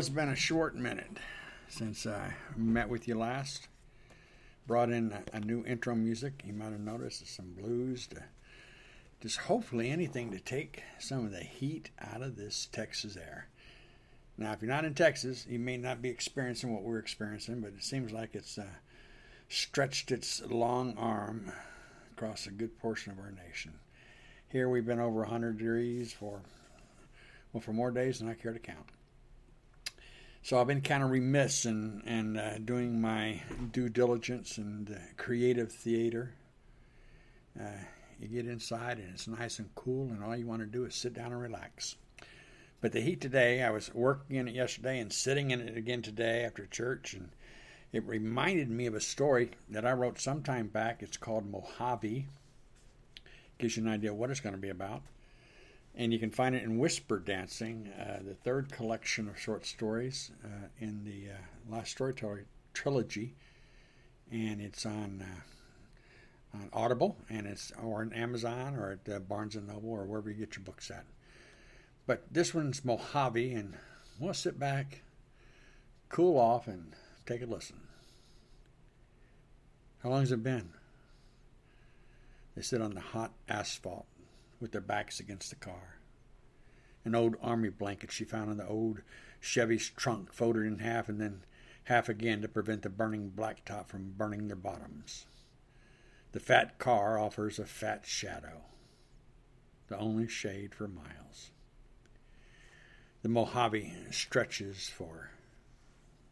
It's been a short minute since I met with you last. Brought in a, a new intro music. You might have noticed some blues to just hopefully anything to take some of the heat out of this Texas air. Now, if you're not in Texas, you may not be experiencing what we're experiencing, but it seems like it's uh, stretched its long arm across a good portion of our nation. Here we've been over 100 degrees for well for more days than I care to count. So I've been kind of remiss in, in uh, doing my due diligence and uh, creative theater. Uh, you get inside and it's nice and cool, and all you want to do is sit down and relax. But the heat today, I was working in it yesterday and sitting in it again today after church, and it reminded me of a story that I wrote some time back. It's called Mojave. Gives you an idea what it's going to be about. And you can find it in Whisper Dancing, uh, the third collection of short stories uh, in the uh, Last Storyteller trilogy. And it's on uh, on Audible, and it's or on Amazon or at uh, Barnes and Noble or wherever you get your books at. But this one's Mojave, and we'll sit back, cool off, and take a listen. How long has it been? They sit on the hot asphalt with their backs against the car. An old army blanket she found in the old Chevy's trunk, folded in half and then half again to prevent the burning blacktop from burning their bottoms. The fat car offers a fat shadow, the only shade for miles. The Mojave stretches for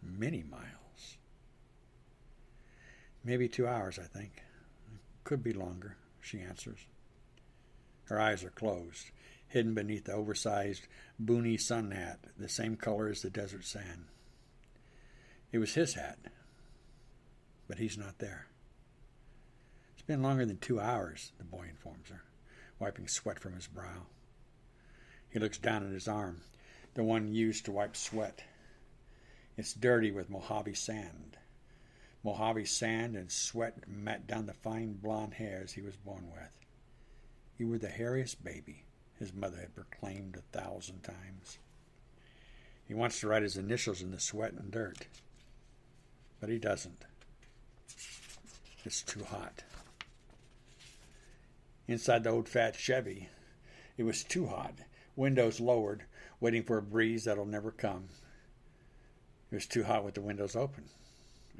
many miles. Maybe two hours, I think. Could be longer, she answers. Her eyes are closed, hidden beneath the oversized boonie sun hat, the same color as the desert sand. It was his hat, but he's not there. It's been longer than two hours, the boy informs her, wiping sweat from his brow. He looks down at his arm, the one used to wipe sweat. It's dirty with Mojave sand. Mojave sand and sweat met down the fine blond hairs he was born with. You were the hairiest baby, his mother had proclaimed a thousand times. He wants to write his initials in the sweat and dirt, but he doesn't. It's too hot. Inside the old fat Chevy, it was too hot, windows lowered, waiting for a breeze that'll never come. It was too hot with the windows open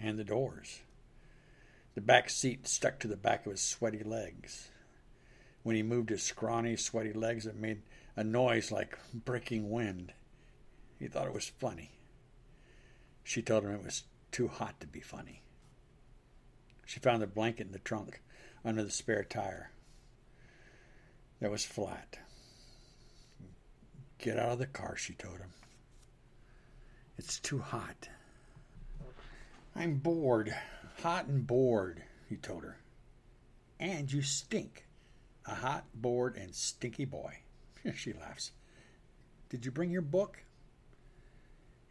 and the doors. The back seat stuck to the back of his sweaty legs. When he moved his scrawny, sweaty legs, it made a noise like breaking wind. He thought it was funny. She told him it was too hot to be funny. She found the blanket in the trunk under the spare tire. That was flat. Get out of the car, she told him. It's too hot. I'm bored. Hot and bored, he told her. And you stink. A hot, bored, and stinky boy. she laughs. Did you bring your book?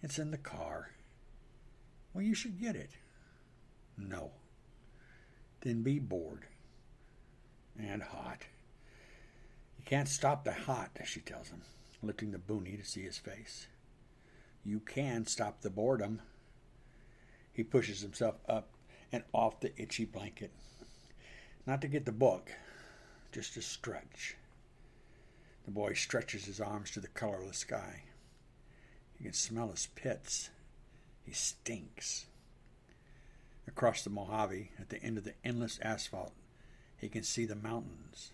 It's in the car. Well, you should get it. No. Then be bored. And hot. You can't stop the hot, she tells him, lifting the boonie to see his face. You can stop the boredom. He pushes himself up and off the itchy blanket. Not to get the book, just to stretch. The boy stretches his arms to the colorless sky. You can smell his pits. He stinks. Across the Mojave, at the end of the endless asphalt, he can see the mountains,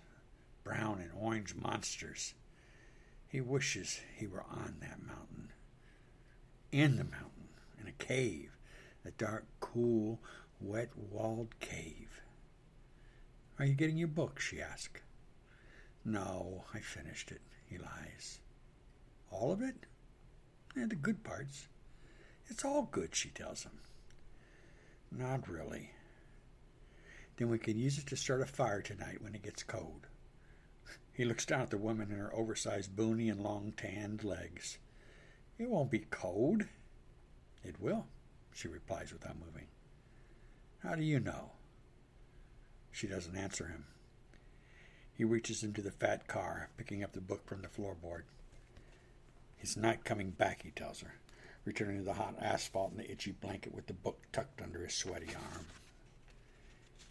brown and orange monsters. He wishes he were on that mountain, in the mountain, in a cave, a dark, cool, wet walled cave. Are you getting your book? she asked. No, I finished it, he lies. All of it? And the good parts. It's all good, she tells him. Not really. Then we can use it to start a fire tonight when it gets cold. He looks down at the woman in her oversized boonie and long tanned legs. It won't be cold. It will, she replies without moving. How do you know? She doesn't answer him. He reaches into the fat car, picking up the book from the floorboard. He's not coming back, he tells her. returning to the hot asphalt and the itchy blanket with the book tucked under his sweaty arm.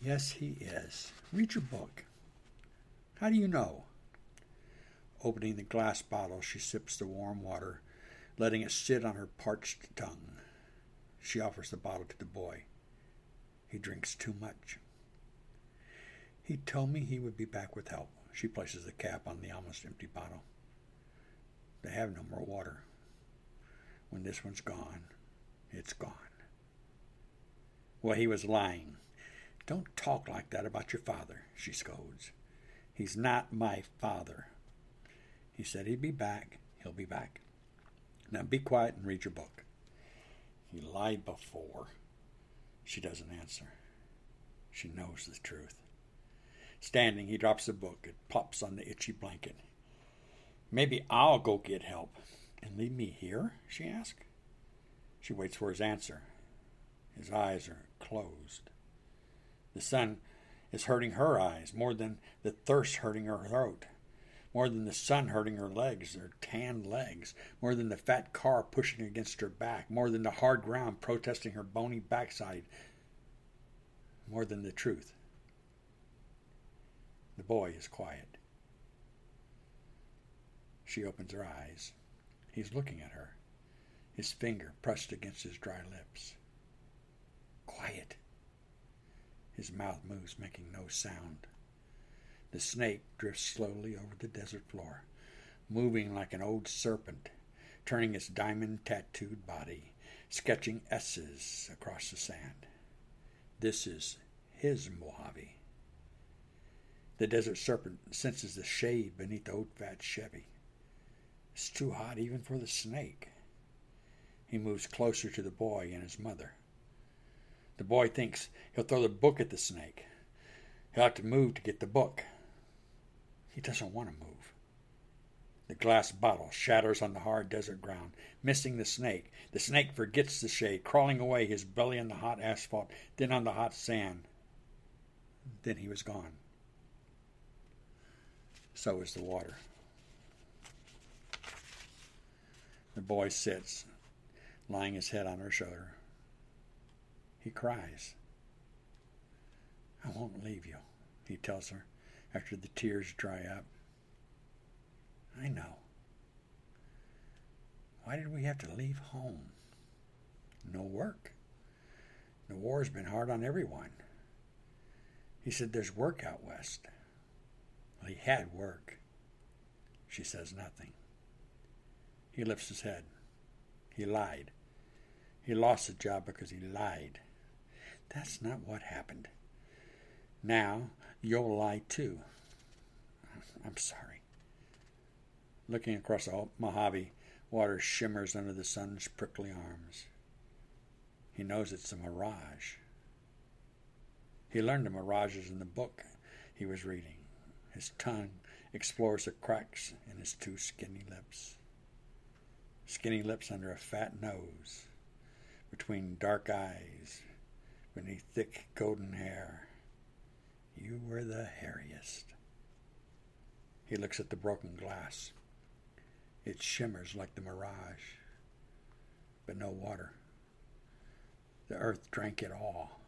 Yes, he is. Read your book. How do you know? Opening the glass bottle, she sips the warm water, letting it sit on her parched tongue. She offers the bottle to the boy. He drinks too much. He told me he would be back with help. She places the cap on the almost empty bottle. They have no more water. When this one's gone, it's gone. Well, he was lying. Don't talk like that about your father, she scolds. He's not my father. He said he'd be back. He'll be back. Now be quiet and read your book. He lied before. She doesn't answer. She knows the truth. Standing, he drops the book. It pops on the itchy blanket. Maybe I'll go get help. And leave me here? she asks. She waits for his answer. His eyes are closed. The sun is hurting her eyes more than the thirst hurting her throat, more than the sun hurting her legs, her tanned legs, more than the fat car pushing against her back, more than the hard ground protesting her bony backside, more than the truth. The boy is quiet. She opens her eyes. He's looking at her, his finger pressed against his dry lips. Quiet. His mouth moves, making no sound. The snake drifts slowly over the desert floor, moving like an old serpent, turning its diamond tattooed body, sketching S's across the sand. This is his Mojave. The desert serpent senses the shade beneath the old fat Chevy. It's too hot even for the snake. He moves closer to the boy and his mother. The boy thinks he'll throw the book at the snake. He'll have to move to get the book. He doesn't want to move. The glass bottle shatters on the hard desert ground, missing the snake. The snake forgets the shade, crawling away, his belly on the hot asphalt, then on the hot sand. Then he was gone. So is the water. The boy sits, laying his head on her shoulder. He cries. I won't leave you, he tells her after the tears dry up. I know. Why did we have to leave home? No work. The war's been hard on everyone. He said there's work out west. He had work. She says nothing. He lifts his head. He lied. He lost the job because he lied. That's not what happened. Now you'll lie too. I'm sorry. Looking across the Mojave, water shimmers under the sun's prickly arms. He knows it's a mirage. He learned the mirages in the book he was reading. His tongue explores the cracks in his two skinny lips skinny lips under a fat nose, between dark eyes, beneath thick golden hair. You were the hairiest. He looks at the broken glass. It shimmers like the mirage, but no water. The earth drank it all.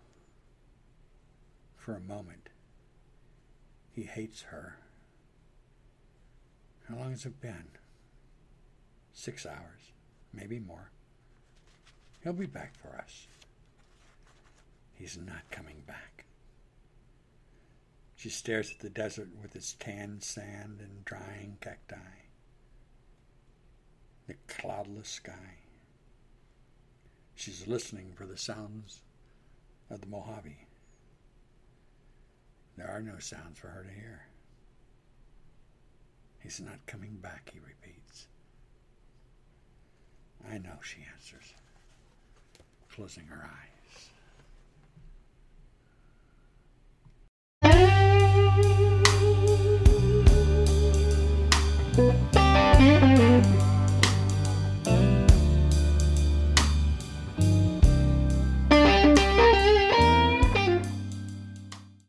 For a moment, he hates her. How long has it been? six hours, maybe more. He'll be back for us. He's not coming back. She stares at the desert with its tan sand and drying cacti, the cloudless sky. She's listening for the sounds of the Mojave. There are no sounds for her to hear. He's not coming back, he repeats. I know, she answers, closing her eye.